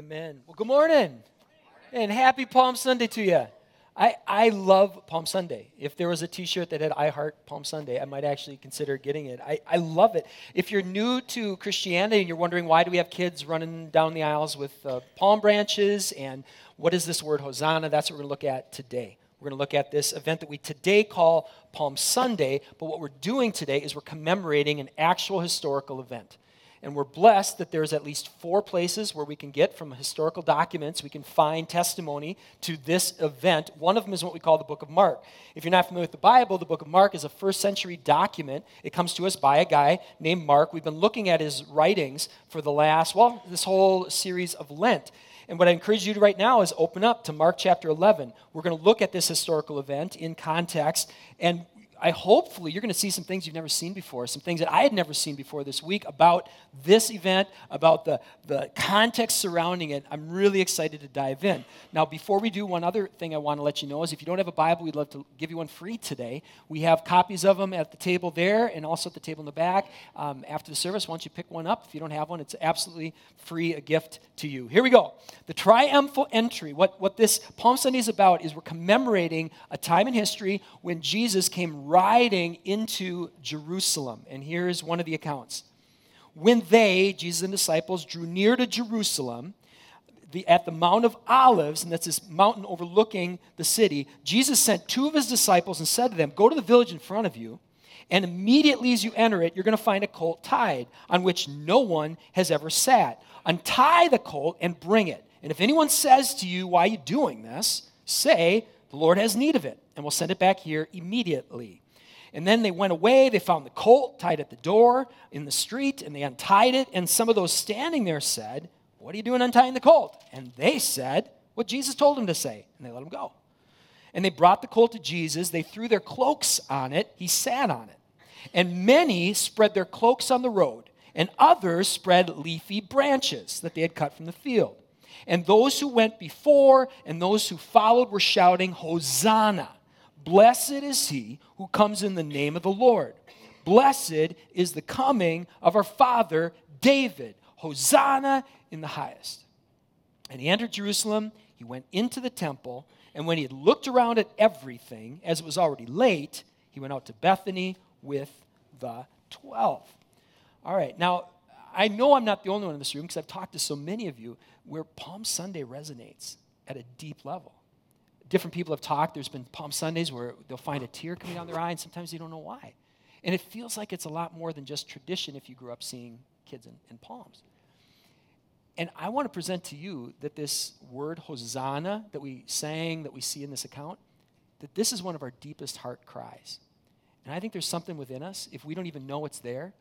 Amen. Well, good morning and happy Palm Sunday to you. I, I love Palm Sunday. If there was a t shirt that had I Heart Palm Sunday, I might actually consider getting it. I, I love it. If you're new to Christianity and you're wondering why do we have kids running down the aisles with uh, palm branches and what is this word Hosanna, that's what we're going to look at today. We're going to look at this event that we today call Palm Sunday, but what we're doing today is we're commemorating an actual historical event. And we're blessed that there's at least four places where we can get from historical documents, we can find testimony to this event. One of them is what we call the book of Mark. If you're not familiar with the Bible, the book of Mark is a first century document. It comes to us by a guy named Mark. We've been looking at his writings for the last, well, this whole series of Lent. And what I encourage you to right now is open up to Mark chapter 11. We're going to look at this historical event in context, and I hopefully you're going to see some things you've never seen before, some things that I had never seen before this week about this event, about the, the context surrounding it. I'm really excited to dive in. Now, before we do, one other thing I want to let you know is if you don't have a Bible, we'd love to give you one free today. We have copies of them at the table there and also at the table in the back. Um, after the service, why don't you pick one up? If you don't have one, it's absolutely free, a gift to you. Here we go. The triumphal entry. What, what this Palm Sunday is about is we're commemorating a time in history when Jesus came riding into Jerusalem. And here's one of the accounts. When they, Jesus and disciples, drew near to Jerusalem, the, at the Mount of Olives, and that's this mountain overlooking the city, Jesus sent two of his disciples and said to them, Go to the village in front of you, and immediately as you enter it, you're going to find a colt tied on which no one has ever sat. Untie the colt and bring it. And if anyone says to you, Why are you doing this? say, The Lord has need of it, and we'll send it back here immediately. And then they went away. They found the colt tied at the door in the street, and they untied it. And some of those standing there said, What are you doing untying the colt? And they said, What Jesus told them to say. And they let him go. And they brought the colt to Jesus. They threw their cloaks on it. He sat on it. And many spread their cloaks on the road, and others spread leafy branches that they had cut from the field. And those who went before and those who followed were shouting, Hosanna! Blessed is he who comes in the name of the Lord. Blessed is the coming of our father David. Hosanna in the highest. And he entered Jerusalem. He went into the temple. And when he had looked around at everything, as it was already late, he went out to Bethany with the twelve. All right, now I know I'm not the only one in this room because I've talked to so many of you where Palm Sunday resonates at a deep level different people have talked. There's been Palm Sundays where they'll find a tear coming down their eye, and sometimes they don't know why. And it feels like it's a lot more than just tradition if you grew up seeing kids in, in palms. And I want to present to you that this word Hosanna that we sang, that we see in this account, that this is one of our deepest heart cries. And I think there's something within us, if we don't even know it's there,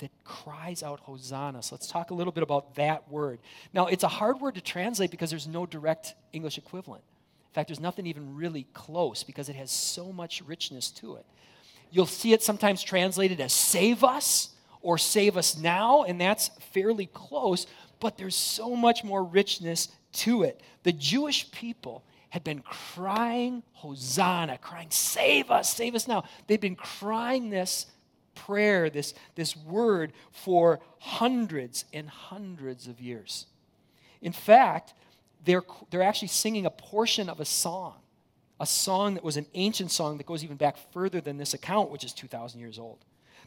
that cries out Hosanna. So let's talk a little bit about that word. Now, it's a hard word to translate because there's no direct English equivalent. In fact, there's nothing even really close because it has so much richness to it. You'll see it sometimes translated as save us or save us now, and that's fairly close, but there's so much more richness to it. The Jewish people had been crying Hosanna, crying, save us, save us now. They've been crying this prayer, this, this word, for hundreds and hundreds of years. In fact, they're, they're actually singing a portion of a song, a song that was an ancient song that goes even back further than this account, which is 2,000 years old.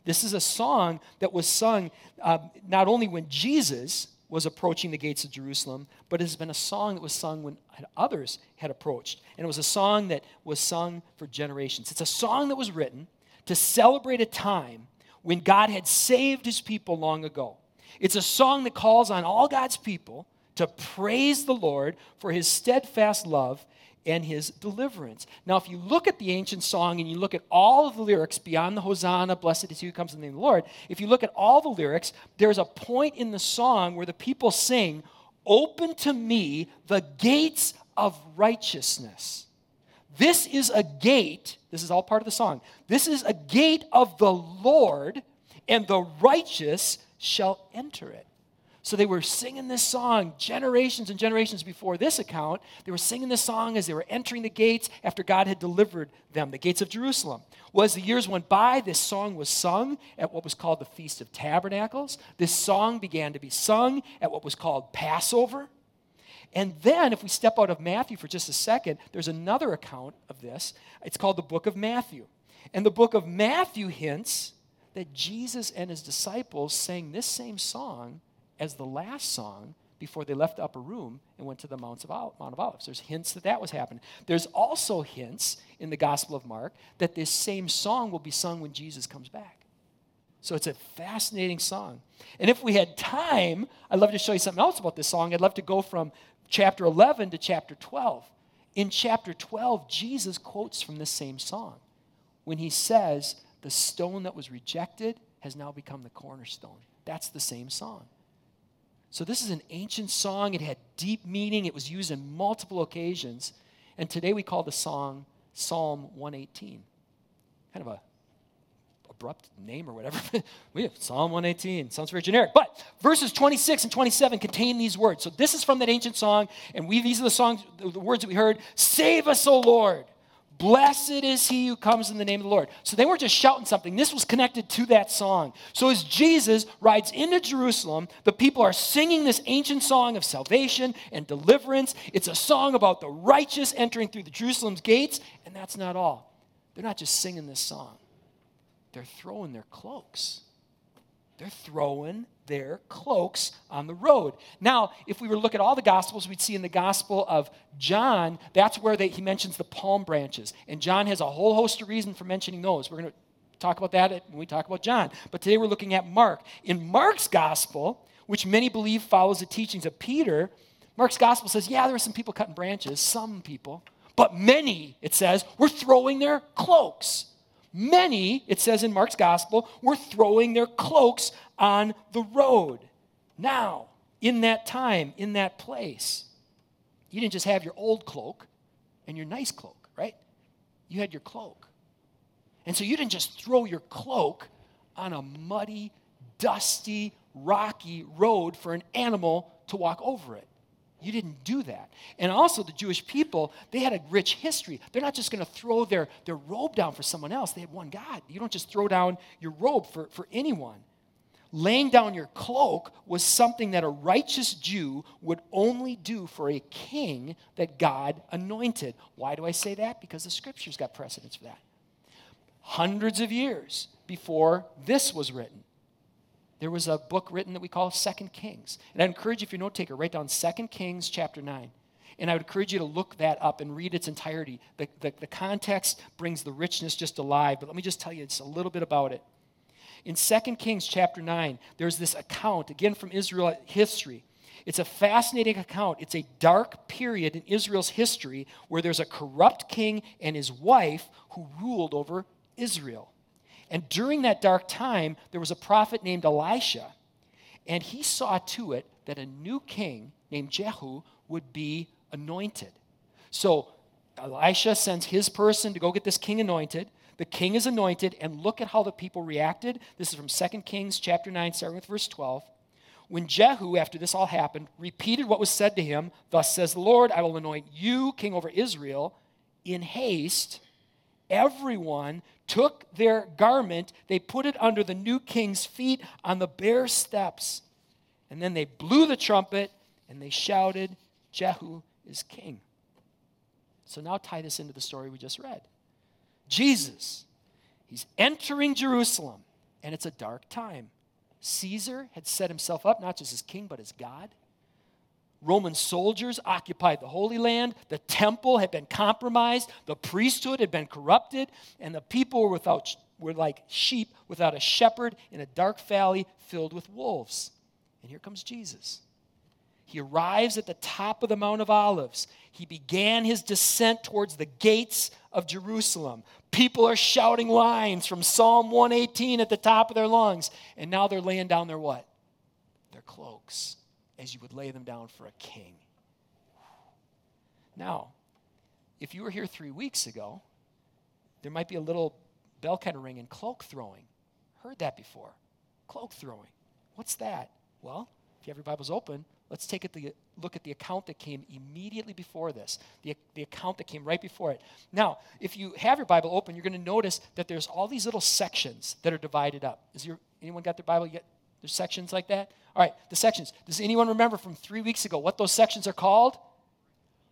This is a song that was sung uh, not only when Jesus was approaching the gates of Jerusalem, but it has been a song that was sung when others had approached. And it was a song that was sung for generations. It's a song that was written to celebrate a time when God had saved his people long ago. It's a song that calls on all God's people to praise the Lord for his steadfast love and his deliverance. Now, if you look at the ancient song and you look at all of the lyrics beyond the Hosanna, blessed is he who comes in the name of the Lord, if you look at all the lyrics, there's a point in the song where the people sing, Open to me the gates of righteousness. This is a gate, this is all part of the song. This is a gate of the Lord, and the righteous shall enter it. So they were singing this song generations and generations before this account. They were singing this song as they were entering the gates after God had delivered them, the gates of Jerusalem. Well, as the years went by, this song was sung at what was called the Feast of Tabernacles. This song began to be sung at what was called Passover. And then, if we step out of Matthew for just a second, there's another account of this. It's called the book of Matthew. And the book of Matthew hints that Jesus and his disciples sang this same song as the last song before they left the upper room and went to the Mount of, Olives. There's hints that that was happening. There's also hints in the Gospel of Mark that this same song will be sung when Jesus comes back. So it's a fascinating song. And if we had time, I'd love to show you something else about this song. I'd love to go from chapter 11 to chapter 12. In chapter 12, Jesus quotes from this same song when he says, The stone that was rejected has now become the cornerstone. That's the same song. So, this is an ancient song. It had deep meaning, it was used in multiple occasions. And today we call the song Psalm 118. Kind of a abrupt name or whatever. we have Psalm 118. Sounds very generic. But verses 26 and 27 contain these words. So this is from that ancient song, and we these are the songs, the words that we heard. Save us, O Lord. Blessed is he who comes in the name of the Lord. So they weren't just shouting something. This was connected to that song. So as Jesus rides into Jerusalem, the people are singing this ancient song of salvation and deliverance. It's a song about the righteous entering through the Jerusalem's gates, and that's not all. They're not just singing this song. They're throwing their cloaks. They're throwing their cloaks on the road. Now, if we were to look at all the Gospels, we'd see in the Gospel of John, that's where they, he mentions the palm branches. And John has a whole host of reasons for mentioning those. We're going to talk about that when we talk about John. But today we're looking at Mark. In Mark's Gospel, which many believe follows the teachings of Peter, Mark's Gospel says, yeah, there were some people cutting branches, some people, but many, it says, were throwing their cloaks. Many, it says in Mark's Gospel, were throwing their cloaks on the road. Now, in that time, in that place, you didn't just have your old cloak and your nice cloak, right? You had your cloak. And so you didn't just throw your cloak on a muddy, dusty, rocky road for an animal to walk over it. You didn't do that. And also, the Jewish people, they had a rich history. They're not just going to throw their, their robe down for someone else. They had one God. You don't just throw down your robe for, for anyone laying down your cloak was something that a righteous Jew would only do for a king that God anointed. Why do I say that? Because the scriptures got precedence for that. Hundreds of years before this was written, there was a book written that we call Second Kings. And I encourage you, if you're a note taker, write down Second Kings chapter 9. And I would encourage you to look that up and read its entirety. The, the, the context brings the richness just alive. But let me just tell you just a little bit about it. In Second Kings chapter 9, there's this account, again from Israel history. It's a fascinating account. It's a dark period in Israel's history where there's a corrupt king and his wife who ruled over Israel. And during that dark time, there was a prophet named Elisha, and he saw to it that a new king named Jehu would be anointed. So Elisha sends his person to go get this king anointed. The king is anointed, and look at how the people reacted. This is from 2 Kings chapter 9, starting with verse 12. When Jehu, after this all happened, repeated what was said to him, Thus says the Lord, I will anoint you king over Israel. In haste, everyone took their garment, they put it under the new king's feet on the bare steps. And then they blew the trumpet and they shouted, Jehu is king. So now tie this into the story we just read. Jesus, he's entering Jerusalem, and it's a dark time. Caesar had set himself up not just as king, but as God. Roman soldiers occupied the Holy Land. The temple had been compromised. The priesthood had been corrupted. And the people were, without, were like sheep without a shepherd in a dark valley filled with wolves. And here comes Jesus. He arrives at the top of the Mount of Olives. He began his descent towards the gates of Jerusalem. People are shouting lines from Psalm 118 at the top of their lungs. And now they're laying down their what? Their cloaks, as you would lay them down for a king. Now, if you were here three weeks ago, there might be a little bell kind of ringing cloak throwing. Heard that before. Cloak throwing. What's that? Well, if you have your Bibles open, Let's take a look at the account that came immediately before this, the, the account that came right before it. Now, if you have your Bible open, you're going to notice that there's all these little sections that are divided up. Is your, anyone got their Bible yet? There's sections like that? All right, the sections. Does anyone remember from three weeks ago what those sections are called?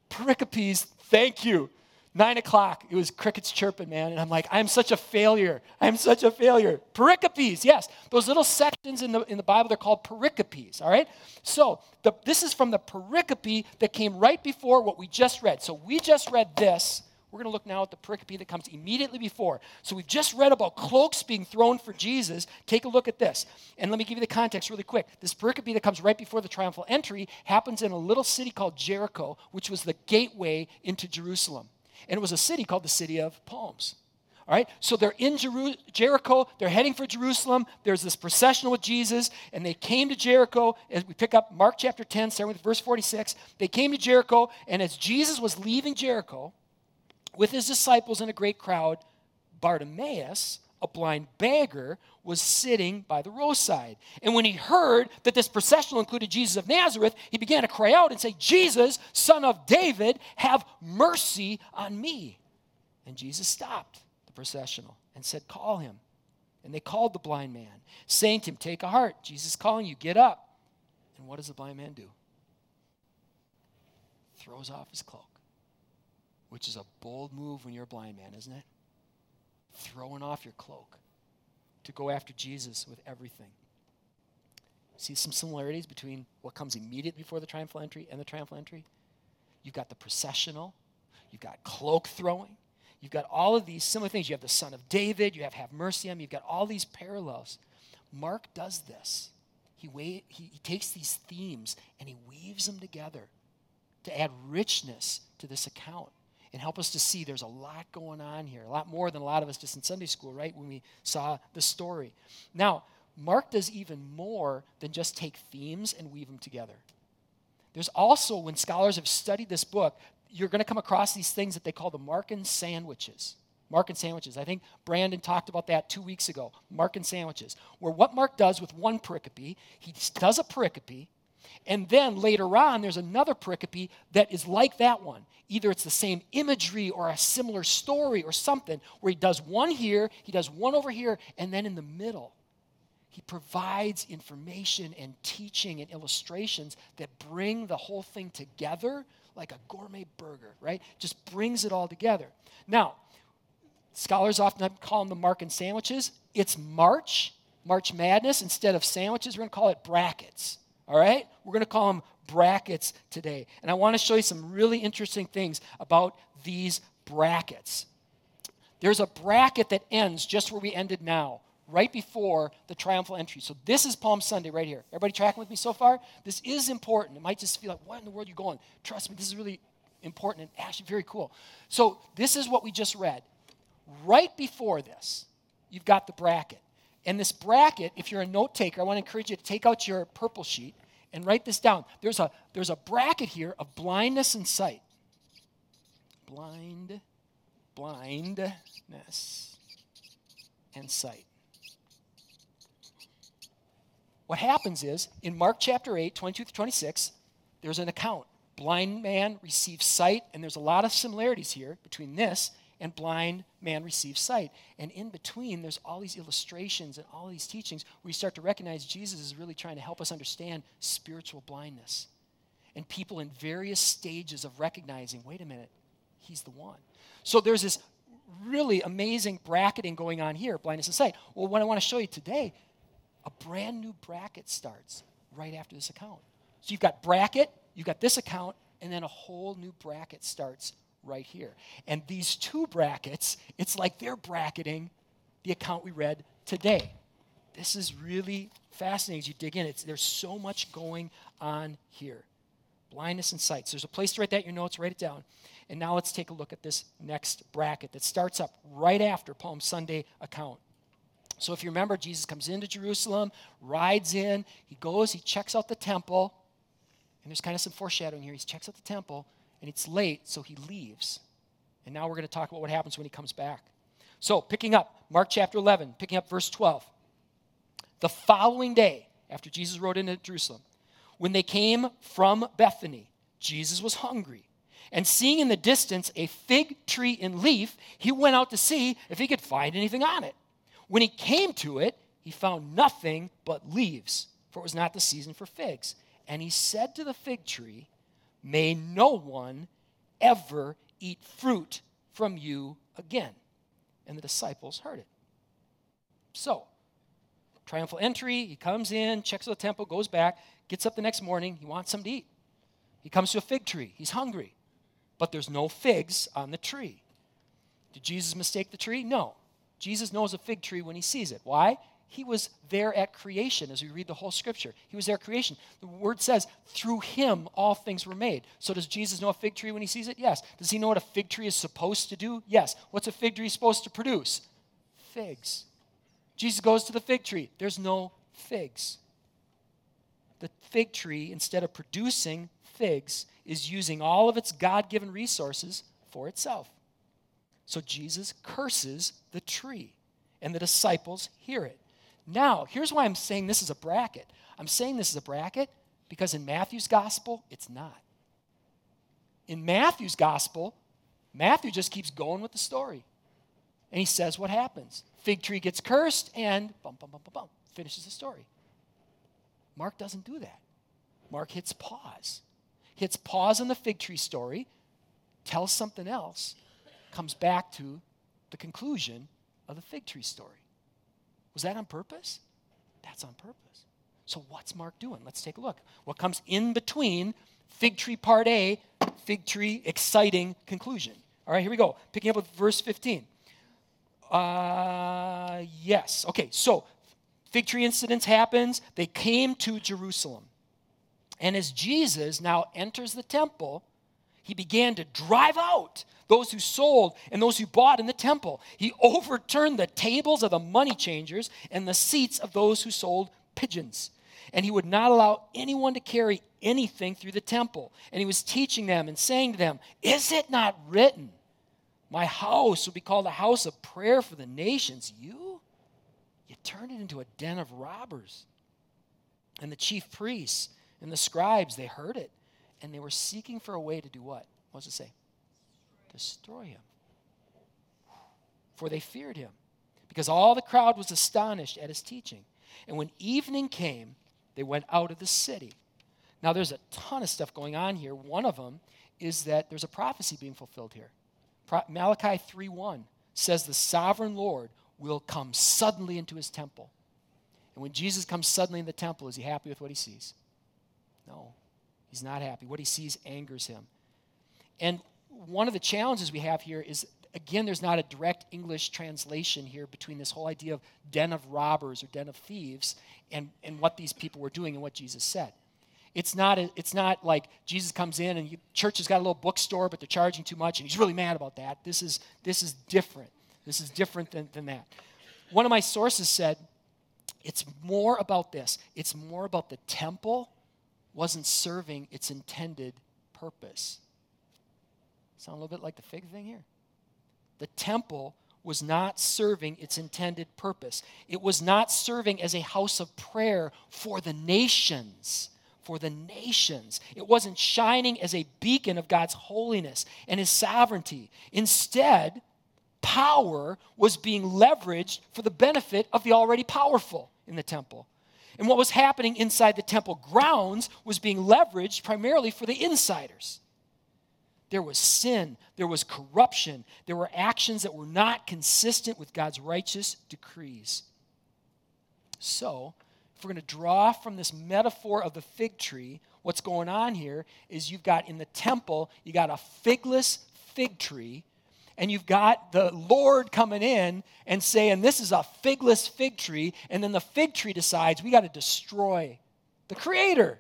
Pericopes, thank you. Nine o'clock, it was crickets chirping, man. And I'm like, I'm such a failure. I'm such a failure. Pericopes, yes. Those little sections in the, in the Bible, they're called pericopes, all right? So the, this is from the pericope that came right before what we just read. So we just read this. We're going to look now at the pericope that comes immediately before. So we've just read about cloaks being thrown for Jesus. Take a look at this. And let me give you the context really quick. This pericope that comes right before the triumphal entry happens in a little city called Jericho, which was the gateway into Jerusalem. And it was a city called the City of Palms. All right, so they're in Jeru- Jericho, they're heading for Jerusalem. There's this procession with Jesus, and they came to Jericho. As we pick up Mark chapter 10, starting with verse 46, they came to Jericho, and as Jesus was leaving Jericho with his disciples and a great crowd, Bartimaeus, a blind beggar, was sitting by the roadside. And when he heard that this processional included Jesus of Nazareth, he began to cry out and say, Jesus, son of David, have mercy on me. And Jesus stopped the processional and said, Call him. And they called the blind man, saying to him, Take a heart. Jesus is calling you, get up. And what does the blind man do? Throws off his cloak, which is a bold move when you're a blind man, isn't it? Throwing off your cloak to go after Jesus with everything. See some similarities between what comes immediately before the triumphal entry and the triumphal entry? You've got the processional, you've got cloak throwing, you've got all of these similar things. You have the son of David, you have have mercy on me, you've got all these parallels. Mark does this. He, he, he takes these themes and he weaves them together to add richness to this account and help us to see there's a lot going on here, a lot more than a lot of us just in Sunday school, right? When we saw the story. Now, Mark does even more than just take themes and weave them together. There's also, when scholars have studied this book, you're going to come across these things that they call the Markan sandwiches. Markan sandwiches. I think Brandon talked about that two weeks ago. Markan sandwiches. Where what Mark does with one pericope, he does a pericope, and then later on, there's another pericope that is like that one. Either it's the same imagery or a similar story or something, where he does one here, he does one over here, and then in the middle, he provides information and teaching and illustrations that bring the whole thing together like a gourmet burger, right? Just brings it all together. Now, scholars often call them the Markan sandwiches. It's March, March Madness. Instead of sandwiches, we're going to call it brackets. All right? We're going to call them brackets today. And I want to show you some really interesting things about these brackets. There's a bracket that ends just where we ended now, right before the triumphal entry. So this is Palm Sunday right here. Everybody tracking with me so far? This is important. It might just feel like, what in the world are you going? Trust me, this is really important and actually very cool. So this is what we just read. Right before this, you've got the bracket. And this bracket, if you're a note taker, I want to encourage you to take out your purple sheet and write this down. There's a, there's a bracket here of blindness and sight. Blind, blindness, and sight. What happens is, in Mark chapter 8, 22 to 26, there's an account. Blind man receives sight, and there's a lot of similarities here between this and blind man receives sight. And in between, there's all these illustrations and all these teachings where you start to recognize Jesus is really trying to help us understand spiritual blindness. And people in various stages of recognizing, wait a minute, he's the one. So there's this really amazing bracketing going on here, blindness and sight. Well, what I want to show you today, a brand new bracket starts right after this account. So you've got bracket, you've got this account, and then a whole new bracket starts right here. And these two brackets, it's like they're bracketing the account we read today. This is really fascinating as you dig in. It's, there's so much going on here. Blindness and sight. So there's a place to write that in your notes, write it down. And now let's take a look at this next bracket that starts up right after Palm Sunday account. So if you remember, Jesus comes into Jerusalem, rides in, he goes, he checks out the temple, and there's kind of some foreshadowing here. He checks out the temple, and it's late, so he leaves. And now we're going to talk about what happens when he comes back. So, picking up Mark chapter 11, picking up verse 12. The following day, after Jesus rode into Jerusalem, when they came from Bethany, Jesus was hungry. And seeing in the distance a fig tree in leaf, he went out to see if he could find anything on it. When he came to it, he found nothing but leaves, for it was not the season for figs. And he said to the fig tree, May no one ever eat fruit from you again. And the disciples heard it. So, triumphal entry, he comes in, checks the temple, goes back, gets up the next morning, he wants something to eat. He comes to a fig tree, he's hungry, but there's no figs on the tree. Did Jesus mistake the tree? No. Jesus knows a fig tree when he sees it. Why? He was there at creation as we read the whole scripture. He was there at creation. The word says, through him all things were made. So does Jesus know a fig tree when he sees it? Yes. Does he know what a fig tree is supposed to do? Yes. What's a fig tree supposed to produce? Figs. Jesus goes to the fig tree. There's no figs. The fig tree, instead of producing figs, is using all of its God given resources for itself. So Jesus curses the tree, and the disciples hear it. Now, here's why I'm saying this is a bracket. I'm saying this is a bracket because in Matthew's gospel, it's not. In Matthew's gospel, Matthew just keeps going with the story. And he says what happens. Fig tree gets cursed and bum, bum, bum, bum, bum, finishes the story. Mark doesn't do that. Mark hits pause. Hits pause on the fig tree story, tells something else, comes back to the conclusion of the fig tree story. Was that on purpose? That's on purpose. So, what's Mark doing? Let's take a look. What comes in between fig tree part A, fig tree exciting conclusion? All right, here we go. Picking up with verse 15. Uh, yes. Okay, so fig tree incidents happens. They came to Jerusalem. And as Jesus now enters the temple, he began to drive out those who sold and those who bought in the temple. He overturned the tables of the money changers and the seats of those who sold pigeons. And he would not allow anyone to carry anything through the temple. And he was teaching them and saying to them, Is it not written, My house will be called a house of prayer for the nations? You? You turned it into a den of robbers. And the chief priests and the scribes, they heard it. And they were seeking for a way to do what? What does it say? destroy him. For they feared him, because all the crowd was astonished at his teaching. And when evening came, they went out of the city. Now, there's a ton of stuff going on here. One of them is that there's a prophecy being fulfilled here. Malachi 3:1 says the sovereign Lord will come suddenly into his temple. And when Jesus comes suddenly in the temple, is he happy with what he sees? No, he's not happy. What he sees angers him. And one of the challenges we have here is again, there's not a direct English translation here between this whole idea of den of robbers or den of thieves and, and what these people were doing and what Jesus said. It's not, a, it's not like Jesus comes in and you, church has got a little bookstore, but they're charging too much, and he's really mad about that. This is, this is different. This is different than, than that. One of my sources said it's more about this. It's more about the temple wasn't serving its intended purpose. Sound a little bit like the fig thing here? The temple was not serving its intended purpose. It was not serving as a house of prayer for the nations. For the nations. It wasn't shining as a beacon of God's holiness and His sovereignty. Instead, power was being leveraged for the benefit of the already powerful in the temple. And what was happening inside the temple grounds was being leveraged primarily for the insiders. There was sin, there was corruption, there were actions that were not consistent with God's righteous decrees. So, if we're going to draw from this metaphor of the fig tree, what's going on here is you've got in the temple, you got a figless fig tree, and you've got the Lord coming in and saying, This is a figless fig tree, and then the fig tree decides we got to destroy the Creator.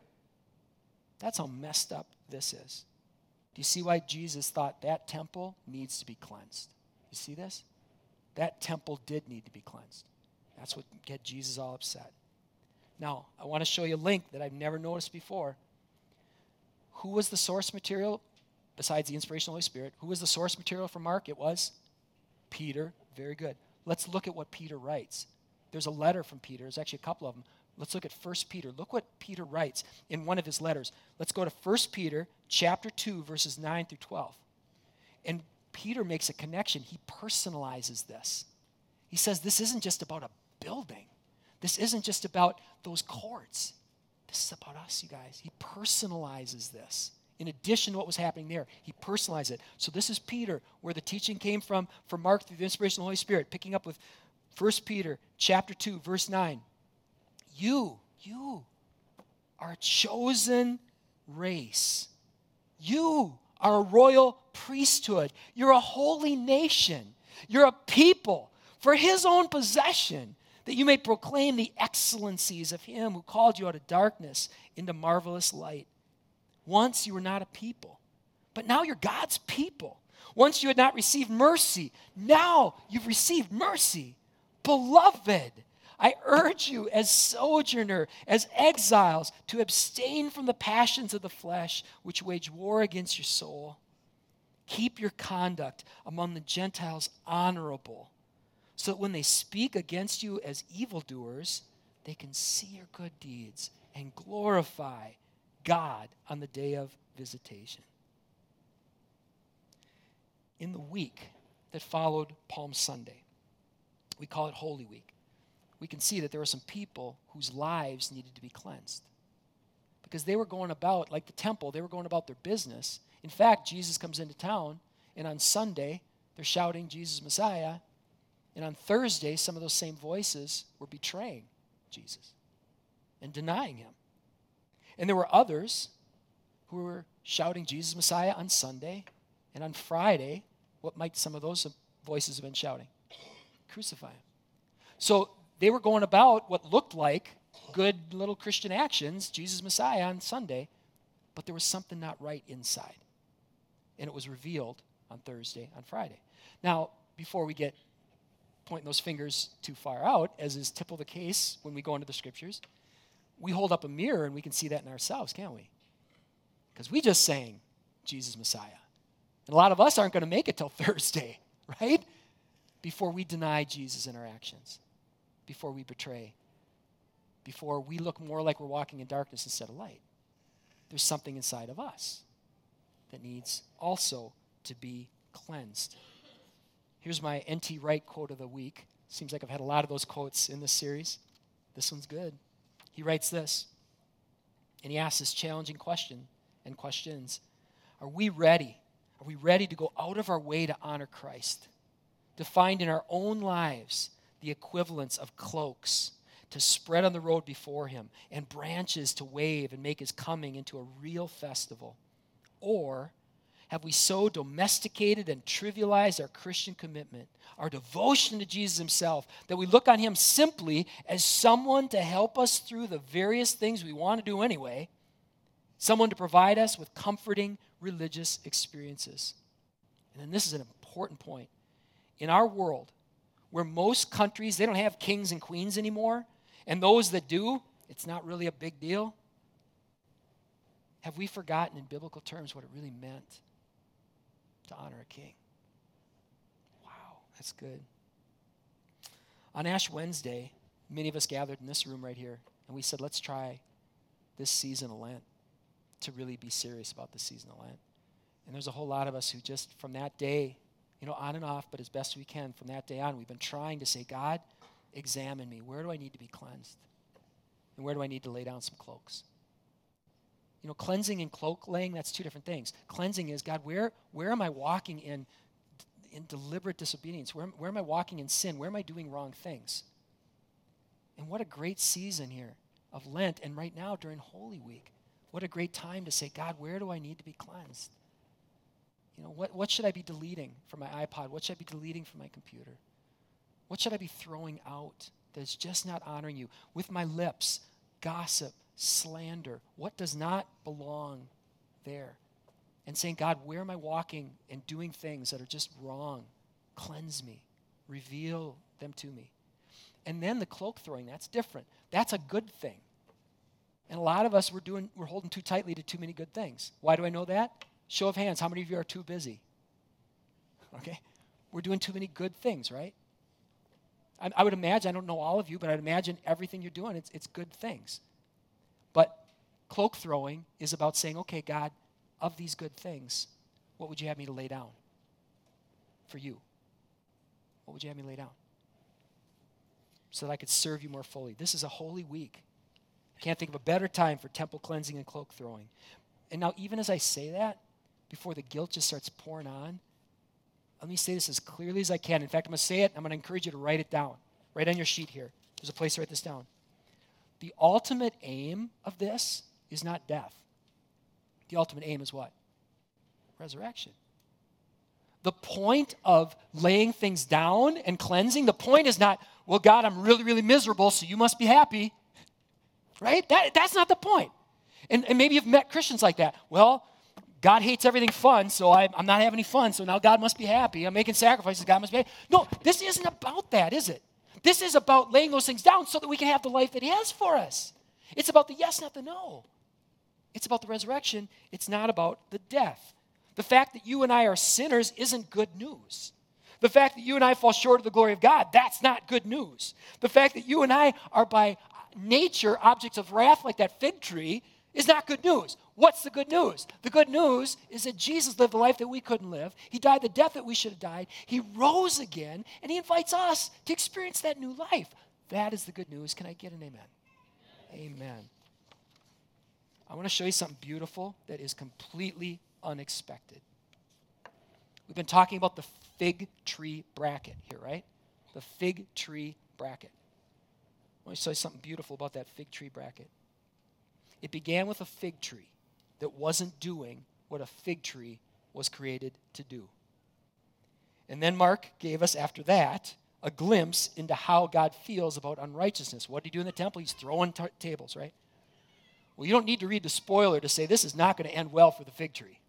That's how messed up this is. Do you see why Jesus thought that temple needs to be cleansed? You see this? That temple did need to be cleansed. That's what get Jesus all upset. Now, I want to show you a link that I've never noticed before. Who was the source material besides the inspirational Holy Spirit? Who was the source material for Mark? It was Peter. Very good. Let's look at what Peter writes. There's a letter from Peter. There's actually a couple of them. Let's look at 1 Peter. Look what Peter writes in one of his letters. Let's go to 1 Peter chapter 2 verses 9 through 12. And Peter makes a connection. He personalizes this. He says this isn't just about a building. This isn't just about those courts. This is about us, you guys. He personalizes this in addition to what was happening there. He personalized it. So this is Peter, where the teaching came from for Mark through the inspiration of the Holy Spirit, picking up with 1 Peter chapter 2, verse 9. You, you are a chosen race. You are a royal priesthood. You're a holy nation. You're a people for his own possession, that you may proclaim the excellencies of him who called you out of darkness into marvelous light. Once you were not a people, but now you're God's people. Once you had not received mercy, now you've received mercy. Beloved, I urge you, as sojourner, as exiles, to abstain from the passions of the flesh which wage war against your soul. Keep your conduct among the Gentiles honorable, so that when they speak against you as evildoers, they can see your good deeds and glorify God on the day of visitation. In the week that followed Palm Sunday, we call it Holy Week, we can see that there were some people whose lives needed to be cleansed. Because they were going about, like the temple, they were going about their business. In fact, Jesus comes into town, and on Sunday, they're shouting, Jesus Messiah. And on Thursday, some of those same voices were betraying Jesus and denying him. And there were others who were shouting Jesus Messiah on Sunday, and on Friday, what might some of those voices have been shouting? Crucify him. So they were going about what looked like good little Christian actions, Jesus Messiah on Sunday, but there was something not right inside. And it was revealed on Thursday, on Friday. Now, before we get pointing those fingers too far out, as is typical the case when we go into the scriptures, we hold up a mirror and we can see that in ourselves, can't we? Because we just sang Jesus Messiah. And a lot of us aren't going to make it till Thursday, right? Before we deny Jesus in our actions, before we betray, before we look more like we're walking in darkness instead of light. There's something inside of us that needs also to be cleansed. Here's my N.T. Wright quote of the week. Seems like I've had a lot of those quotes in this series. This one's good. He writes this, and he asks this challenging question and questions Are we ready? Are we ready to go out of our way to honor Christ? To find in our own lives the equivalence of cloaks to spread on the road before him and branches to wave and make his coming into a real festival? Or have we so domesticated and trivialized our Christian commitment, our devotion to Jesus himself, that we look on him simply as someone to help us through the various things we want to do anyway, someone to provide us with comforting religious experiences? And then this is an important point. In our world, where most countries they don't have kings and queens anymore, and those that do, it's not really a big deal. Have we forgotten in biblical terms what it really meant to honor a king. Wow, that's good. On Ash Wednesday, many of us gathered in this room right here, and we said, let's try this season of Lent to really be serious about this season of Lent. And there's a whole lot of us who just from that day, you know, on and off, but as best we can, from that day on, we've been trying to say, God, examine me. Where do I need to be cleansed? And where do I need to lay down some cloaks? You know, cleansing and cloak laying, that's two different things. Cleansing is, God, where, where am I walking in, in deliberate disobedience? Where, where am I walking in sin? Where am I doing wrong things? And what a great season here of Lent and right now during Holy Week. What a great time to say, God, where do I need to be cleansed? You know, what, what should I be deleting from my iPod? What should I be deleting from my computer? What should I be throwing out that's just not honoring you? With my lips, gossip, slander, what does not belong there. And saying, God, where am I walking and doing things that are just wrong? Cleanse me, reveal them to me. And then the cloak throwing, that's different. That's a good thing. And a lot of us, we're, doing, we're holding too tightly to too many good things. Why do I know that? Show of hands, how many of you are too busy? Okay? We're doing too many good things, right? I, I would imagine, I don't know all of you, but I'd imagine everything you're doing, it's, it's good things. Cloak throwing is about saying, okay, God, of these good things, what would you have me to lay down for you? What would you have me lay down? So that I could serve you more fully. This is a holy week. I can't think of a better time for temple cleansing and cloak throwing. And now, even as I say that, before the guilt just starts pouring on, let me say this as clearly as I can. In fact, I'm going to say it. I'm going to encourage you to write it down. Right on your sheet here. There's a place to write this down. The ultimate aim of this is not death. The ultimate aim is what? Resurrection. The point of laying things down and cleansing, the point is not, well, God, I'm really, really miserable, so you must be happy. Right? That, that's not the point. And, and maybe you've met Christians like that. Well, God hates everything fun, so I, am not having any fun, so now God must be happy. I'm making sacrifices, God must be happy. No, this isn't about that, is it? This is about laying those things down so that we can have the life that He has for us. It's about the yes, not the no. It's about the resurrection. It's not about the death. The fact that you and I are sinners isn't good news. The fact that you and I fall short of the glory of God, that's not good news. The fact that you and I are by nature objects of wrath like that fig tree is not good news. What's the good news? The good news is that Jesus lived the life that we couldn't live. He died the death that we should have died. He rose again, and He invites us to experience that new life. That is the good news. Can I get an amen? Amen. I want to show you something beautiful that is completely unexpected. We've been talking about the fig tree bracket here, right? The fig tree bracket. I want to show you something beautiful about that fig tree bracket. It began with a fig tree that wasn't doing what a fig tree was created to do. And then Mark gave us, after that, a glimpse into how God feels about unrighteousness. What did he do in the temple? He's throwing t- tables, right? Well, you don't need to read the spoiler to say this is not going to end well for the fig tree.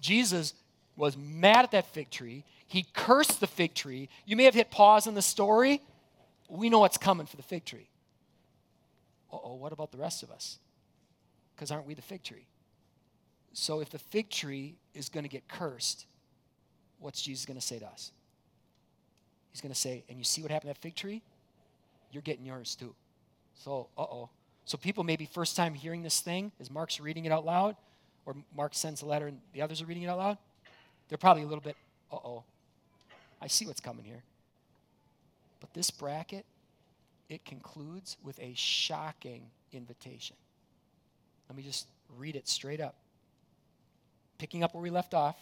Jesus was mad at that fig tree. He cursed the fig tree. You may have hit pause in the story. We know what's coming for the fig tree. oh, what about the rest of us? Because aren't we the fig tree? So if the fig tree is going to get cursed, what's Jesus going to say to us? He's going to say, and you see what happened to that fig tree? You're getting yours too. So, uh oh. So people maybe first time hearing this thing as Mark's reading it out loud, or Mark sends a letter and the others are reading it out loud, they're probably a little bit, uh oh. I see what's coming here. But this bracket, it concludes with a shocking invitation. Let me just read it straight up. Picking up where we left off,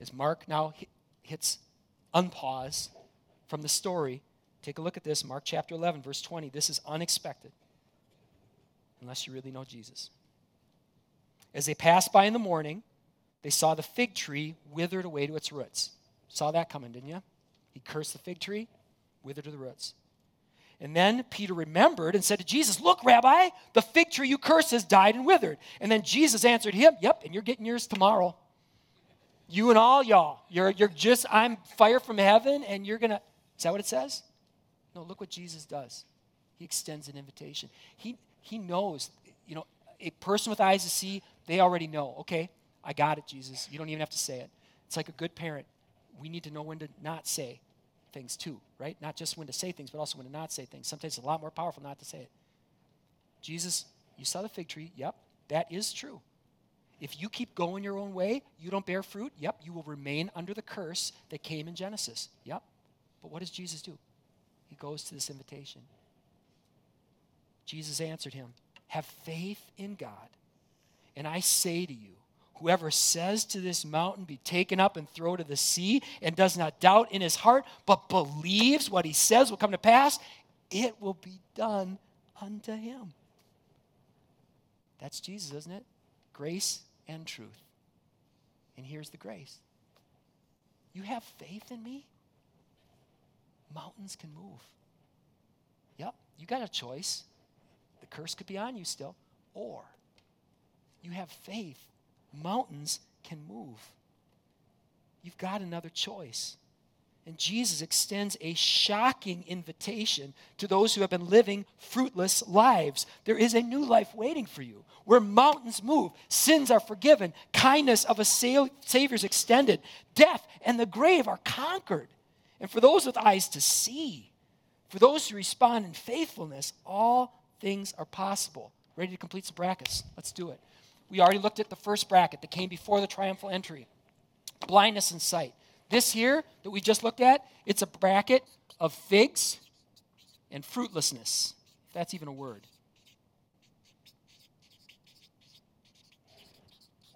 as Mark now hits unpause from the story. Take a look at this, Mark chapter 11, verse 20. This is unexpected, unless you really know Jesus. As they passed by in the morning, they saw the fig tree withered away to its roots. Saw that coming, didn't you? He cursed the fig tree, withered to the roots. And then Peter remembered and said to Jesus, Look, Rabbi, the fig tree you cursed has died and withered. And then Jesus answered him, Yep, and you're getting yours tomorrow. You and all y'all. You're, you're just, I'm fire from heaven, and you're going to. Is that what it says? No, look what Jesus does. He extends an invitation. He, he knows, you know, a person with eyes to see, they already know, okay, I got it, Jesus. You don't even have to say it. It's like a good parent. We need to know when to not say things too, right? Not just when to say things, but also when to not say things. Sometimes it's a lot more powerful not to say it. Jesus, you saw the fig tree. Yep, that is true. If you keep going your own way, you don't bear fruit. Yep, you will remain under the curse that came in Genesis. Yep. But what does Jesus do? He goes to this invitation. Jesus answered him, Have faith in God. And I say to you, Whoever says to this mountain, Be taken up and thrown to the sea, and does not doubt in his heart, but believes what he says will come to pass, it will be done unto him. That's Jesus, isn't it? Grace and truth. And here's the grace you have faith in me? Mountains can move. Yep, you got a choice. Curse could be on you still, or you have faith mountains can move. You've got another choice. And Jesus extends a shocking invitation to those who have been living fruitless lives. There is a new life waiting for you where mountains move, sins are forgiven, kindness of a Savior is extended, death and the grave are conquered. And for those with eyes to see, for those who respond in faithfulness, all things are possible. Ready to complete some brackets? Let's do it. We already looked at the first bracket that came before the triumphal entry blindness and sight. This here that we just looked at, it's a bracket of figs and fruitlessness, if that's even a word.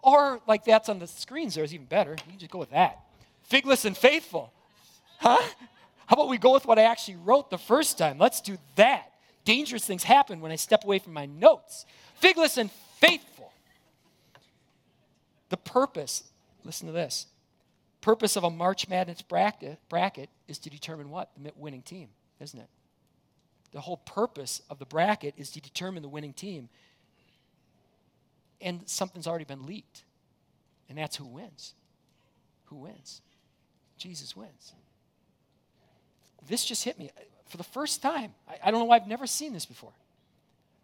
Or like that's on the screens there is even better. You can just go with that. Figless and faithful. Huh? How about we go with what I actually wrote the first time? Let's do that. Dangerous things happen when I step away from my notes. Figless and faithful. The purpose, listen to this. Purpose of a March Madness bracket, bracket is to determine what? The winning team, isn't it? The whole purpose of the bracket is to determine the winning team. And something's already been leaked. And that's who wins. Who wins? Jesus wins. This just hit me for the first time. I, I don't know why I've never seen this before.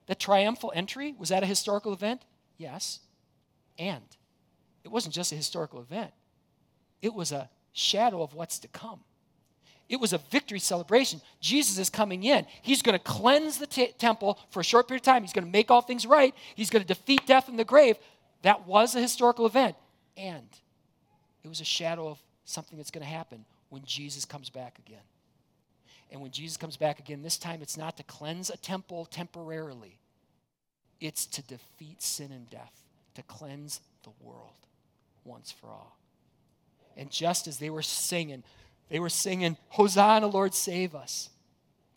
The triumphal entry, was that a historical event? Yes. And it wasn't just a historical event, it was a shadow of what's to come. It was a victory celebration. Jesus is coming in. He's going to cleanse the t- temple for a short period of time. He's going to make all things right. He's going to defeat death in the grave. That was a historical event. And it was a shadow of something that's going to happen when Jesus comes back again. And when Jesus comes back again, this time it's not to cleanse a temple temporarily, it's to defeat sin and death, to cleanse the world once for all. And just as they were singing, they were singing, Hosanna, Lord, save us.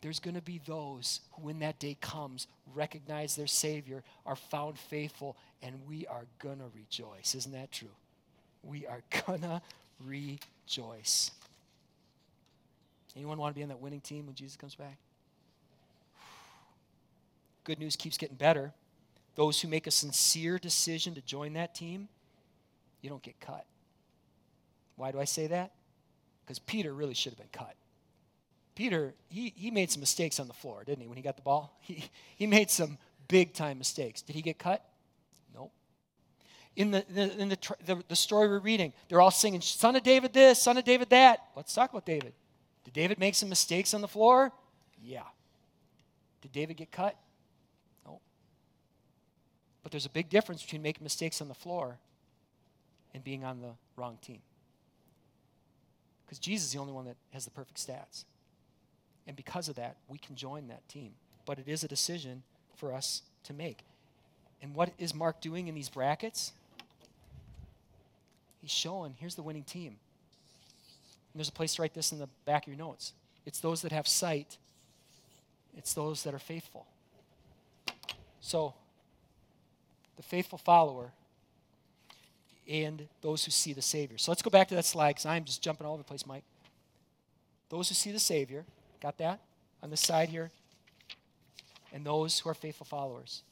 There's going to be those who, when that day comes, recognize their Savior, are found faithful, and we are going to rejoice. Isn't that true? We are going to rejoice. Anyone want to be on that winning team when Jesus comes back? Good news keeps getting better. Those who make a sincere decision to join that team, you don't get cut. Why do I say that? Because Peter really should have been cut. Peter, he, he made some mistakes on the floor, didn't he, when he got the ball? He, he made some big time mistakes. Did he get cut? Nope. In, the, the in the, the, the story we're reading, they're all singing, Son of David this, Son of David that. Let's talk about David. Did David make some mistakes on the floor? Yeah. Did David get cut? No. But there's a big difference between making mistakes on the floor and being on the wrong team. Because Jesus is the only one that has the perfect stats. And because of that, we can join that team. But it is a decision for us to make. And what is Mark doing in these brackets? He's showing here's the winning team. And there's a place to write this in the back of your notes. It's those that have sight, it's those that are faithful. So, the faithful follower and those who see the Savior. So let's go back to that slide because I'm just jumping all over the place, Mike. Those who see the Savior, got that? On the side here. And those who are faithful followers.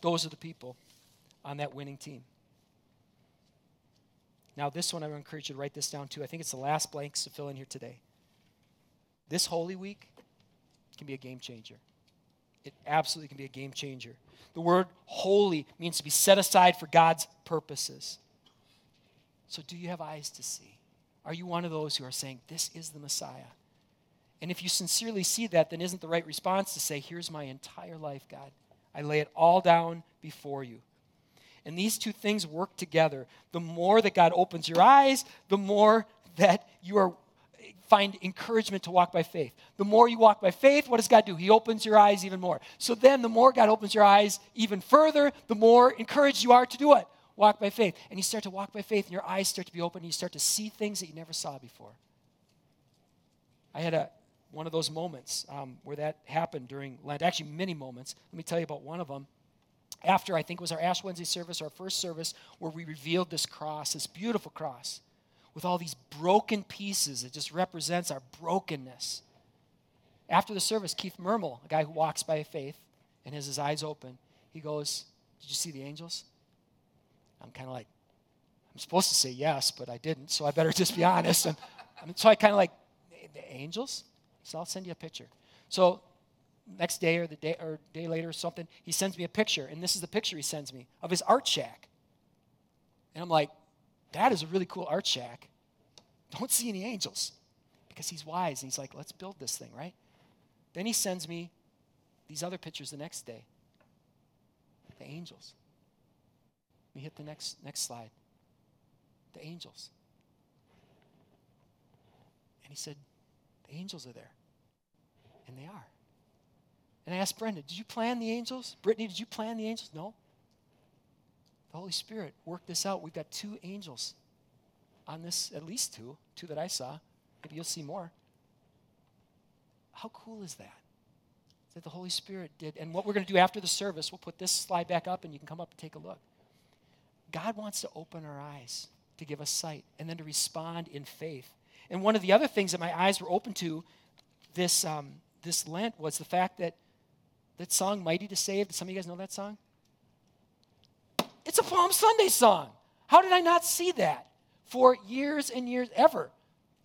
Those are the people on that winning team. Now, this one I would encourage you to write this down too. I think it's the last blanks to fill in here today. This Holy Week can be a game changer. It absolutely can be a game changer. The word holy means to be set aside for God's purposes. So, do you have eyes to see? Are you one of those who are saying, This is the Messiah? And if you sincerely see that, then isn't the right response to say, Here's my entire life, God? I lay it all down before you. And these two things work together. The more that God opens your eyes, the more that you are find encouragement to walk by faith. The more you walk by faith, what does God do? He opens your eyes even more. So then the more God opens your eyes even further, the more encouraged you are to do it. Walk by faith. And you start to walk by faith and your eyes start to be open and you start to see things that you never saw before. I had a one of those moments um, where that happened during Lent. Actually, many moments. Let me tell you about one of them after I think was our Ash Wednesday service, our first service, where we revealed this cross, this beautiful cross, with all these broken pieces. It just represents our brokenness. After the service, Keith Mermel, a guy who walks by faith and has his eyes open, he goes, Did you see the angels? I'm kind of like, I'm supposed to say yes, but I didn't, so I better just be honest. And, so I kind of like, The angels? So I'll send you a picture. So next day or the day or day later or something, he sends me a picture, and this is the picture he sends me of his art shack. And I'm like, that is a really cool art shack. Don't see any angels. Because he's wise and he's like, let's build this thing, right? Then he sends me these other pictures the next day. The angels. Me hit the next next slide. The angels. And he said, The angels are there. And they are. And I asked Brenda, did you plan the angels? Brittany, did you plan the angels? No. the Holy Spirit worked this out. We've got two angels on this, at least two, two that I saw. Maybe you'll see more. How cool is that? That the Holy Spirit did. And what we're going to do after the service, we'll put this slide back up and you can come up and take a look. God wants to open our eyes to give us sight and then to respond in faith. And one of the other things that my eyes were open to this, um, this Lent was the fact that that song, Mighty to Save, some of you guys know that song? It's a Palm Sunday song. How did I not see that for years and years ever?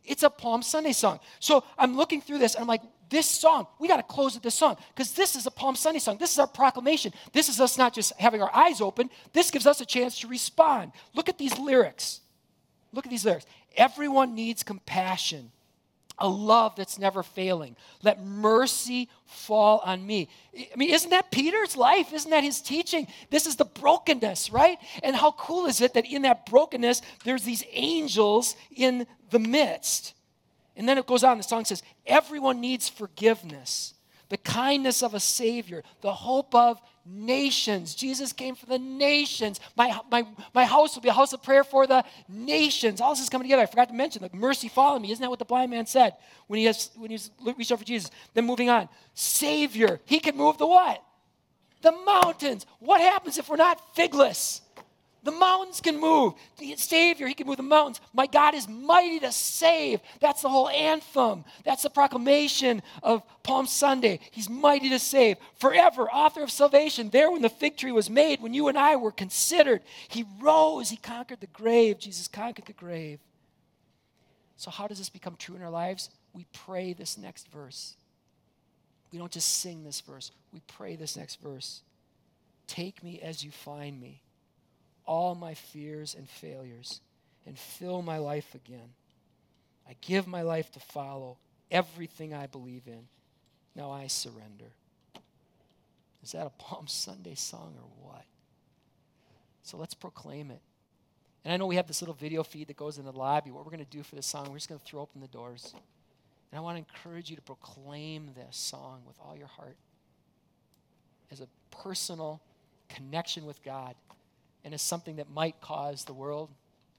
It's a Palm Sunday song. So I'm looking through this and I'm like, this song, we got to close with this song because this is a Palm Sunday song. This is our proclamation. This is us not just having our eyes open, this gives us a chance to respond. Look at these lyrics. Look at these lyrics. Everyone needs compassion, a love that's never failing. Let mercy fall on me. I mean, isn't that Peter's life? Isn't that his teaching? This is the brokenness, right? And how cool is it that in that brokenness, there's these angels in the midst? And then it goes on, the song says, Everyone needs forgiveness, the kindness of a Savior, the hope of nations. Jesus came for the nations. My, my, my house will be a house of prayer for the nations. All this is coming together. I forgot to mention, the mercy follow me. Isn't that what the blind man said when he has when he's reached out for Jesus? Then moving on. Savior. He can move the what? The mountains. What happens if we're not figless? The mountains can move. The Savior, He can move the mountains. My God is mighty to save. That's the whole anthem. That's the proclamation of Palm Sunday. He's mighty to save. Forever, author of salvation. There, when the fig tree was made, when you and I were considered, He rose. He conquered the grave. Jesus conquered the grave. So, how does this become true in our lives? We pray this next verse. We don't just sing this verse, we pray this next verse. Take me as you find me all my fears and failures and fill my life again. I give my life to follow everything I believe in. Now I surrender. Is that a Palm Sunday song or what? So let's proclaim it. And I know we have this little video feed that goes in the lobby. What we're going to do for this song, we're just going to throw open the doors. And I want to encourage you to proclaim this song with all your heart as a personal connection with God and is something that might cause the world,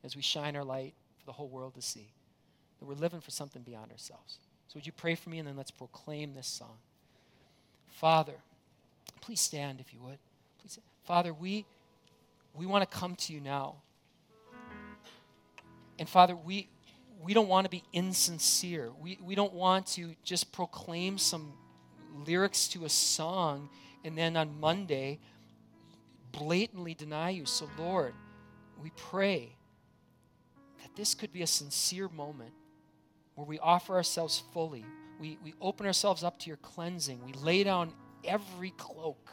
as we shine our light, for the whole world to see that we're living for something beyond ourselves. So, would you pray for me and then let's proclaim this song? Father, please stand if you would. Please, Father, we we want to come to you now. And Father, we we don't want to be insincere. We, we don't want to just proclaim some lyrics to a song and then on Monday blatantly deny you. So, Lord, we pray that this could be a sincere moment where we offer ourselves fully. We, we open ourselves up to your cleansing. We lay down every cloak.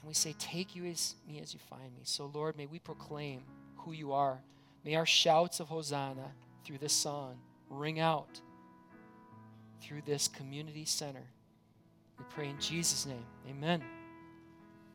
And we say, Take you as me as you find me. So, Lord, may we proclaim who you are. May our shouts of Hosanna through this song ring out through this community center. We pray in Jesus' name. Amen.